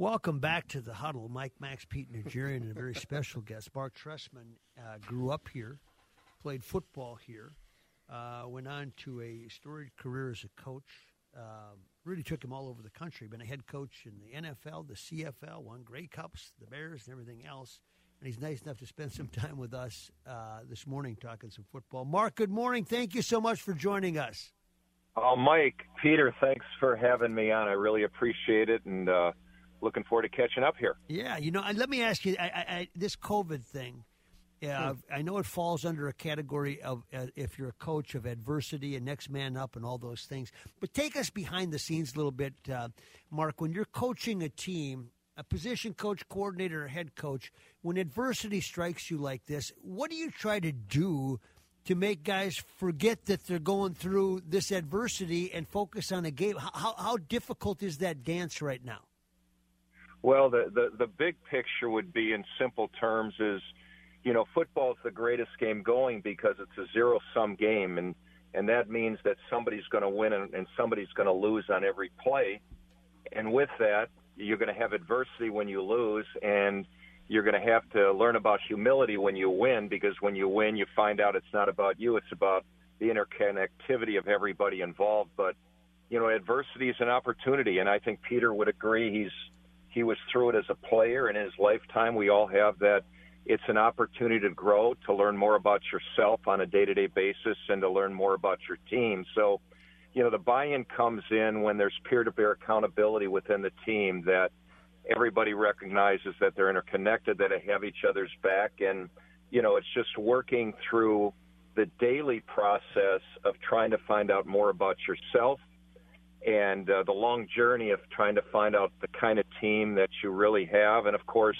Welcome back to the huddle. Mike, Max, Pete, Nigerian, and a very special guest. Marc Trestman uh, grew up here, played football here, uh, went on to a storied career as a coach. Uh, really took him all over the country. Been a head coach in the NFL, the CFL, won Grey Cups, the Bears, and everything else. And he's nice enough to spend some time with us uh, this morning talking some football. Marc, good morning. Thank you so much for joining us. Oh, Mike, Peter, thanks for having me on. I really appreciate it. And, uh, looking forward to catching up here. Yeah, you know, and let me ask you, I, I, this COVID thing. Yeah, hmm. I know it falls under a category of uh, if you're a coach of adversity and next man up and all those things. But take us behind the scenes a little bit, uh, Marc. When you're coaching a team, a position coach, coordinator, or head coach, when adversity strikes you like this, what do you try to do to make guys forget that they're going through this adversity and focus on a game? How, how difficult is that dance right now? Well, the, the, the big picture would be in simple terms is, you know, football is the greatest game going because it's a zero sum game. And, and that means that somebody's going to win and, and somebody's going to lose on every play. And with that, you're going to have adversity when you lose and you're going to have to learn about humility when you win because when you win, you find out it's not about you. It's about the interconnectivity of everybody involved. But, you know, adversity is an opportunity. And I think Peter would agree. He's, he was through it as a player in his lifetime. We all have that. It's an opportunity to grow, to learn more about yourself on a day to day basis, and to learn more about your team. So, you know, the buy in comes in when there's peer to peer accountability within the team that everybody recognizes that they're interconnected, that they have each other's back. And, you know, it's just working through the daily process of trying to find out more about yourself and uh, the long journey of trying to find out the kind of team that you really have. And of course,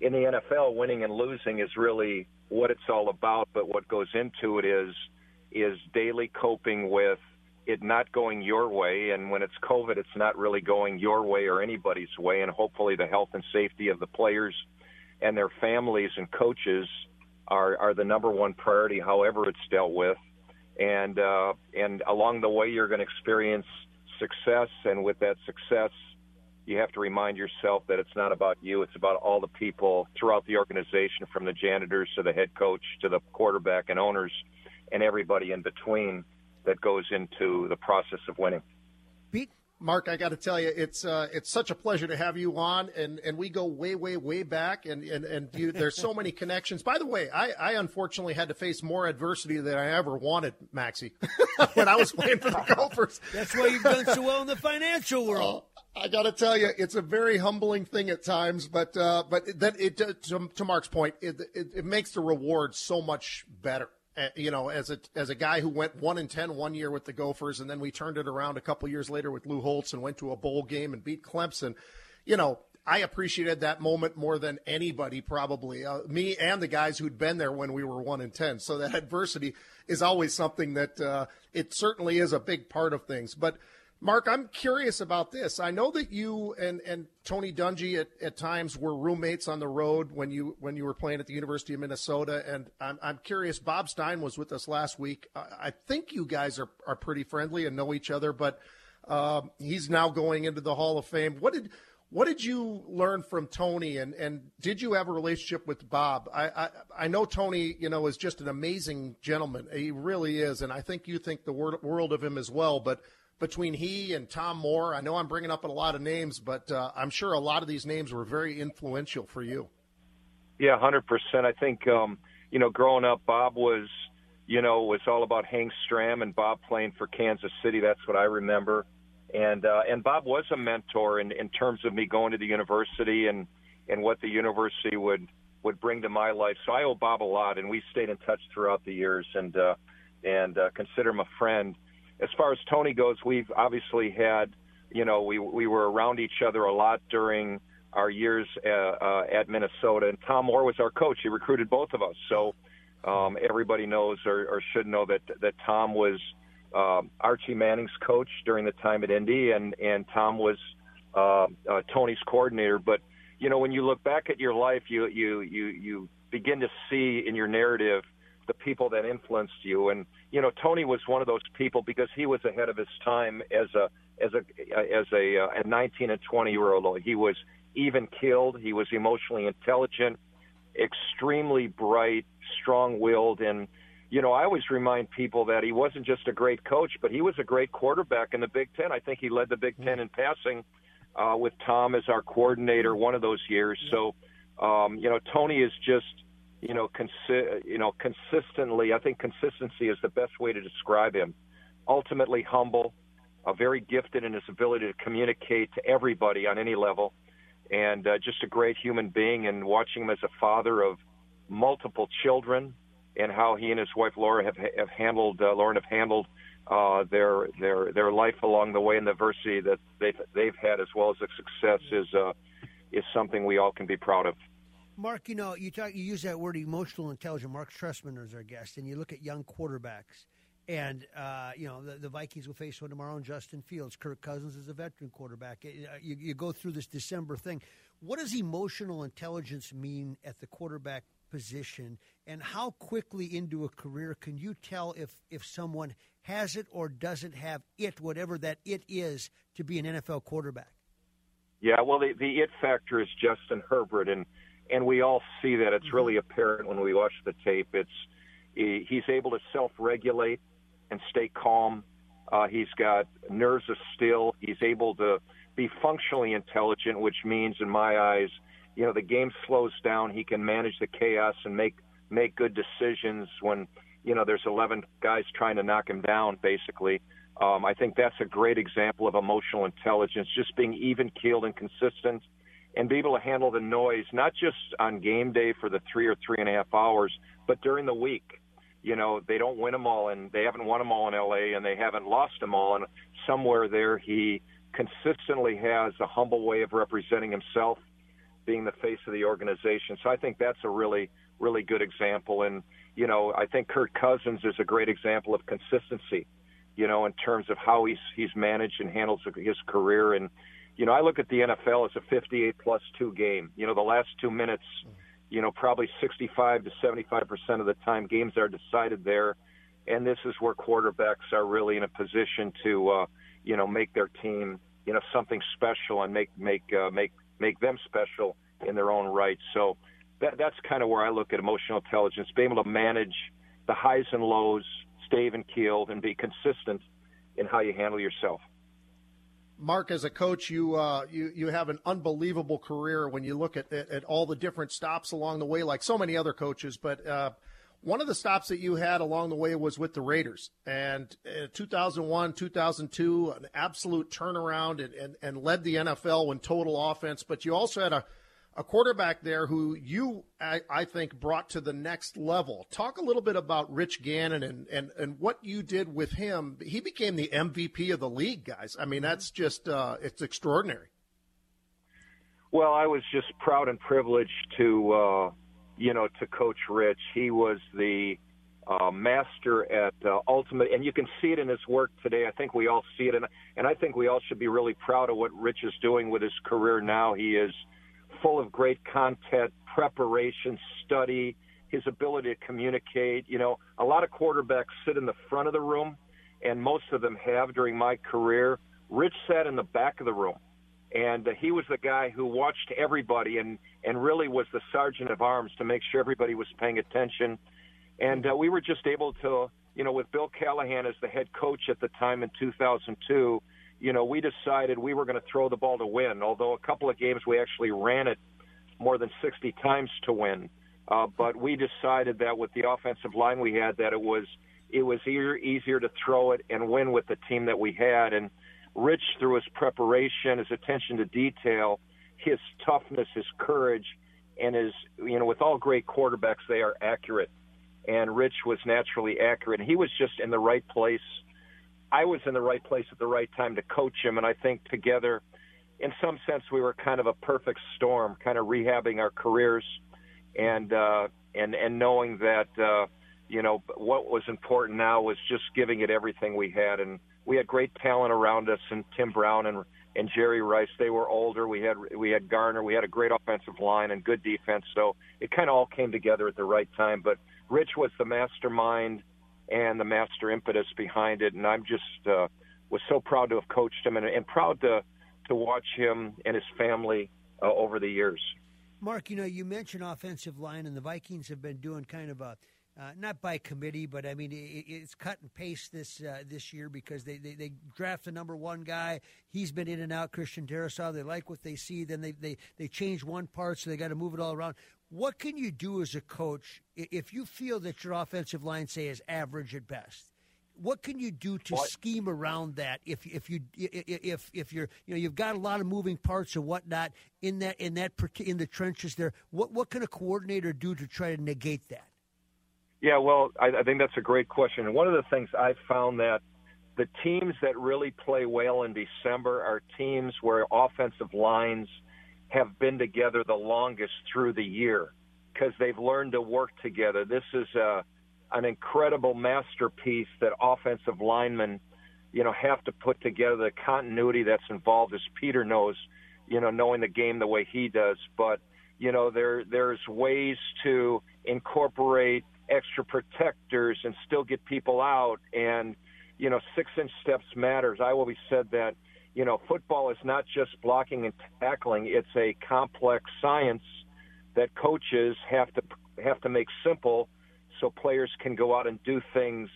in the NFL, winning and losing is really what it's all about. But what goes into it is is daily coping with it not going your way. And when it's COVID, it's not really going your way or anybody's way. And hopefully, the health and safety of the players and their families and coaches are are the number one priority. However, it's dealt with. And uh, and along the way, you're going to experience success, and with that success, you have to remind yourself that it's not about you. It's about all the people throughout the organization, from the janitors to the head coach to the quarterback and owners, and everybody in between that goes into the process of winning. Marc, I got to tell you, it's uh, it's such a pleasure to have you on, and, and we go way, way, way back, and and, and you, there's so many connections. By the way, I, I unfortunately had to face more adversity than I ever wanted, Maxie, when I was playing for the Gophers. That's why you've done so well in the financial world. Uh, I got to tell you, it's a very humbling thing at times, but uh, but then it to, to Marc's point, it, it, it makes the reward so much better you know, as a as a guy who went one and 10 one year with the Gophers, and then we turned it around a couple years later with Lou Holtz and went to a bowl game and beat Clemson. You know, I appreciated that moment more than anybody, probably uh, me and the guys who'd been there when we were one and ten. So that adversity is always something that uh, it certainly is a big part of things, but Marc, I'm curious about this. I know that you and, and Tony Dungy at, at times were roommates on the road when you when you were playing at the University of Minnesota, and I'm, I'm curious. Bob Stein was with us last week. I, I think you guys are, are pretty friendly and know each other, but uh, he's now going into the Hall of Fame. What did what did you learn from Tony, and, and did you have a relationship with Bob? I, I, I know Tony, you know, is just an amazing gentleman. He really is, and I think you think the world, world of him as well. But between he and Tom Moore. I know I'm bringing up a lot of names, but uh, I'm sure a lot of these names were very influential for you. Yeah, hundred percent. I think um, you know, growing up, Bob was, you know, was all about Hank Stram and Bob playing for Kansas City. That's what I remember. And uh, and Bob was a mentor in in terms of me going to the university and and what the university would would bring to my life. So I owe Bob a lot, and we stayed in touch throughout the years, and uh, and uh, consider him a friend. As far as Tony goes, we've obviously had, you know, we we were around each other a lot during our years uh, uh, at Minnesota, and Tom Moore was our coach. He recruited both of us, so um, everybody knows or, or should know that that Tom was um, Archie Manning's coach during the time at Indy, and and Tom was uh, uh, Tony's coordinator. But you know, when you look back at your life, you you you you begin to see in your narrative the people that influenced you. And you know, Tony was one of those people because he was ahead of his time as a as a as a, uh, a 19 and 20 year old. He was even killed. He was emotionally intelligent, extremely bright, strong willed, and you know, I always remind people that he wasn't just a great coach, but he was a great quarterback in the Big Ten. I think he led the Big Ten in passing uh, with Tom as our coordinator one of those years. So, um, you know, Tony is just, you know, consi- you know, consistently. I think consistency is the best way to describe him. Ultimately humble, uh, very gifted in his ability to communicate to everybody on any level, and uh, just a great human being. And watching him as a father of multiple children, and how he and his wife Laura have have handled uh, Lauren have handled uh, their their their life along the way and the adversity that they've they've had as well as the success is uh, is something we all can be proud of. Marc, you know, you talk, you use that word emotional intelligence. Marc Trestman is our guest, and you look at young quarterbacks, and uh, you know the, the, Vikings will face one tomorrow. And Justin Fields, Kirk Cousins is a veteran quarterback. Uh, you, you go through this December thing. What does emotional intelligence mean at the quarterback position, and how quickly into a career can you tell if if someone has it or doesn't have it, whatever that it is, to be an NFL quarterback? Yeah, well, the, the it factor is Justin Herbert, and and we all see that. It's mm-hmm. really apparent when we watch the tape. It's he's able to self-regulate and stay calm. Uh, he's got nerves of steel. He's able to be functionally intelligent, which means, in my eyes, you know, the game slows down. He can manage the chaos and make make good decisions when you know there's 11 guys trying to knock him down. Basically, um, I think that's a great example of emotional intelligence, just being even keeled and consistent, and be able to handle the noise, not just on game day for the three or three and a half hours, but during the week. You know, they don't win them all, and they haven't won them all in LA, and they haven't lost them all. And somewhere there, he consistently has a humble way of representing himself being the face of the organization. So I think that's a really, really good example. And, you know, I think Kirk Cousins is a great example of consistency, you know, in terms of how he's, he's managed and handles his career. And, you know, I look at the NFL as a 58 plus two game. You know, the last two minutes, you know, probably 65 to 75% of the time games are decided there. And this is where quarterbacks are really in a position to, uh, you know, make their team, you know, something special and make, make, uh, make, make them special in their own right. So that, that's kind of where I look at emotional intelligence, being able to manage the highs and lows, stay even keeled, and be consistent in how you handle yourself. Marc, as a coach, you uh, you you have an unbelievable career when you look at, at, at all the different stops along the way, like so many other coaches. But uh, one of the stops that you had along the way was with the Raiders. And uh, 2001, 2002, an absolute turnaround and, and, and led the NFL in total offense. But you also had a, a quarterback there who you, I, I, think, brought to the next level. Talk a little bit about Rich Gannon and, and, and what you did with him. He became the MVP of the league, guys. I mean, that's just, uh, it's extraordinary. Well, I was just proud and privileged to, uh, you know, to Coach Rich. He was the uh, master at uh, ultimate, and you can see it in his work today. I think we all see it, and and I think we all should be really proud of what Rich is doing with his career now. He is full of great content, preparation, study, his ability to communicate. You know, a lot of quarterbacks sit in the front of the room, and most of them have during my career. Rich sat in the back of the room and uh, he was the guy who watched everybody and and really was the sergeant of arms to make sure everybody was paying attention and uh, we were just able to you know, with Bill Callahan as the head coach at the time in 2002, you know, we decided we were going to throw the ball to win. Although a couple of games we actually ran it more than 60 times to win. Uh, but we decided that with the offensive line we had, that it was it was easier, easier to throw it and win with the team that we had. And Rich, through his preparation, his attention to detail, his toughness, his courage, and his you know, with all great quarterbacks, they are accurate. And Rich was naturally accurate. He was just in the right place. I was in the right place at the right time to coach him, and I think together, in some sense, we were kind of a perfect storm, kind of rehabbing our careers, and uh, and and knowing that. Uh, you know, what was important now was just giving it everything we had, and we had great talent around us, and Tim Brown and and Jerry Rice. They were older. We had we had Garner. We had a great offensive line and good defense. So it kind of all came together at the right time. But Rich was the mastermind and the master impetus behind it, and I'm just uh, was so proud to have coached him and, and proud to to watch him and his family uh, over the years. Marc, you know, you mentioned offensive line, and the Vikings have been doing kind of a uh, not by committee, but I mean it, it's cut and paste this uh, this year because they, they, they draft the number one guy. He's been in and out. Christian Darrisaw. They like what they see. Then they they they change one part, so they got to move it all around. What can you do as a coach if you feel that your offensive line say is average at best? What can you do to what? scheme around that if if you if if you're you know you've got a lot of moving parts and whatnot in that in that in the trenches there? What what can a coordinator do to try to negate that? Yeah, well, I, I think that's a great question. And one of the things I've found that the teams that really play well in December are teams where offensive lines have been together the longest through the year because they've learned to work together. This is a, an incredible masterpiece that offensive linemen, you know, have to put together. The continuity that's involved, as Peter knows, you know, knowing the game the way he does. But you know, there there's ways to incorporate extra protectors and still get people out. And, you know, six inch steps matters. I always said that, you know, football is not just blocking and tackling, it's a complex science that coaches have to have to make simple so players can go out and do things,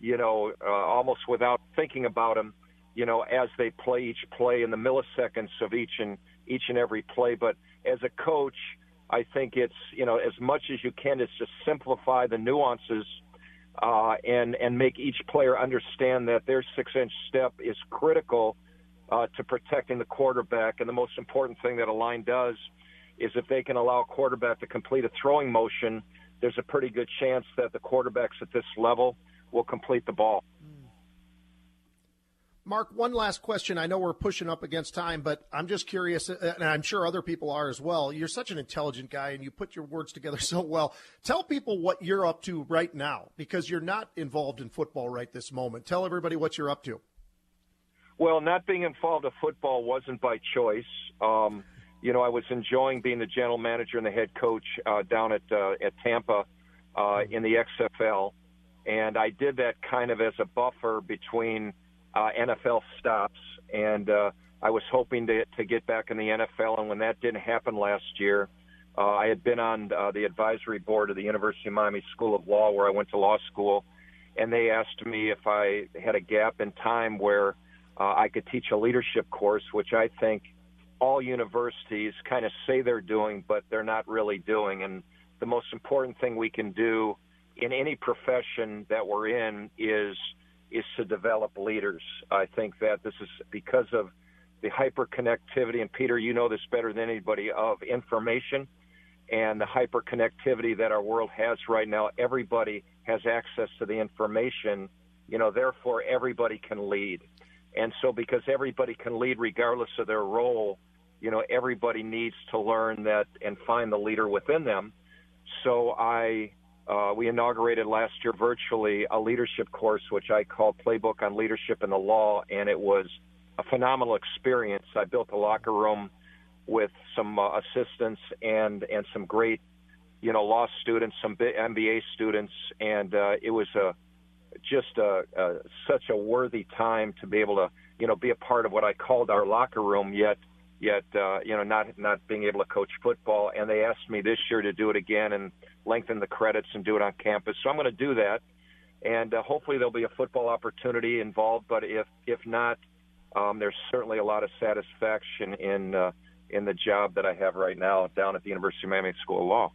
you know, uh, almost without thinking about them, you know, as they play each play in the milliseconds of each and each and every play. But as a coach, I think it's you know as much as you can is just simplify the nuances uh, and and make each player understand that their six inch step is critical uh, to protecting the quarterback. And the most important thing that a line does is if they can allow a quarterback to complete a throwing motion, there's a pretty good chance that the quarterbacks at this level will complete the ball. Marc, one last question. I know we're pushing up against time, but I'm just curious, uh, and I'm sure other people are as well. You're such an intelligent guy, and you put your words together so well. Tell people what you're up to right now, because you're not involved in football right this moment. Tell everybody what you're up to. Well, not being involved in football wasn't by choice. Um, you know, I was enjoying being the general manager and the head coach uh, down at uh, at Tampa uh, in the XFL, and I did that kind of as a buffer between uh, NFL stops, and uh, I was hoping to to get back in the NFL. And when that didn't happen last year, uh, I had been on uh, the advisory board of the University of Miami School of Law, where I went to law school, and they asked me if I had a gap in time where uh, I could teach a leadership course, which I think all universities kind of say they're doing, but they're not really doing. And the most important thing we can do in any profession that we're in is is to develop leaders. I think that this is because of the hyperconnectivity, and Peter, you know this better than anybody, of information and the hyperconnectivity that our world has right now. Everybody has access to the information, you know, therefore everybody can lead. And so because everybody can lead regardless of their role, you know, everybody needs to learn that and find the leader within them. So I uh, we inaugurated last year virtually a leadership course, which I call Playbook on Leadership in the Law, and it was a phenomenal experience. I built a locker room with some uh, assistants and and some great, you know, law students, some MBA students, and uh, it was a just a, a such a worthy time to be able to you know be a part of what I called our locker room. Yet yet uh, you know not not being able to coach football, and they asked me this year to do it again and lengthen the credits and do it on campus. So I'm going to do that. and uh, hopefully there'll be a football opportunity involved. But if if not, um, there's certainly a lot of satisfaction in uh, in the job that I have right now down at the University of Miami School of Law.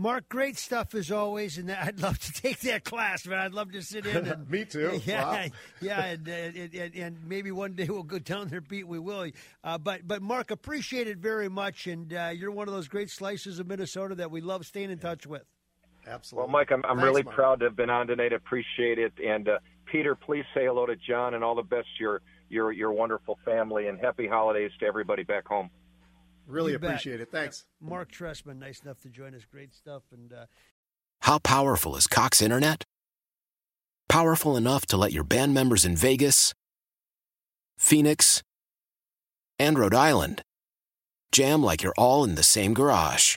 Marc, great stuff as always, and I'd love to take that class, man. I'd love to sit in. And, Me too. Yeah, wow. yeah, and, and, and, and, maybe one day we'll go down there, Pete. We will. Uh, but but Marc, appreciate it very much, and uh, you're one of those great slices of Minnesota that we love staying in touch with. Absolutely. Well, Mike, I'm, I'm Thanks, really Marc. proud to have been on tonight. Appreciate it, and uh, Peter, please say hello to John and all the best to your your your wonderful family, and happy holidays to everybody back home. Really You bet. appreciate it. Thanks. Marc Trestman, nice enough to join us. Great stuff, and. Uh, How powerful is Cox Internet? Powerful enough to let your band members in Vegas, Phoenix, and Rhode Island jam like you're all in the same garage.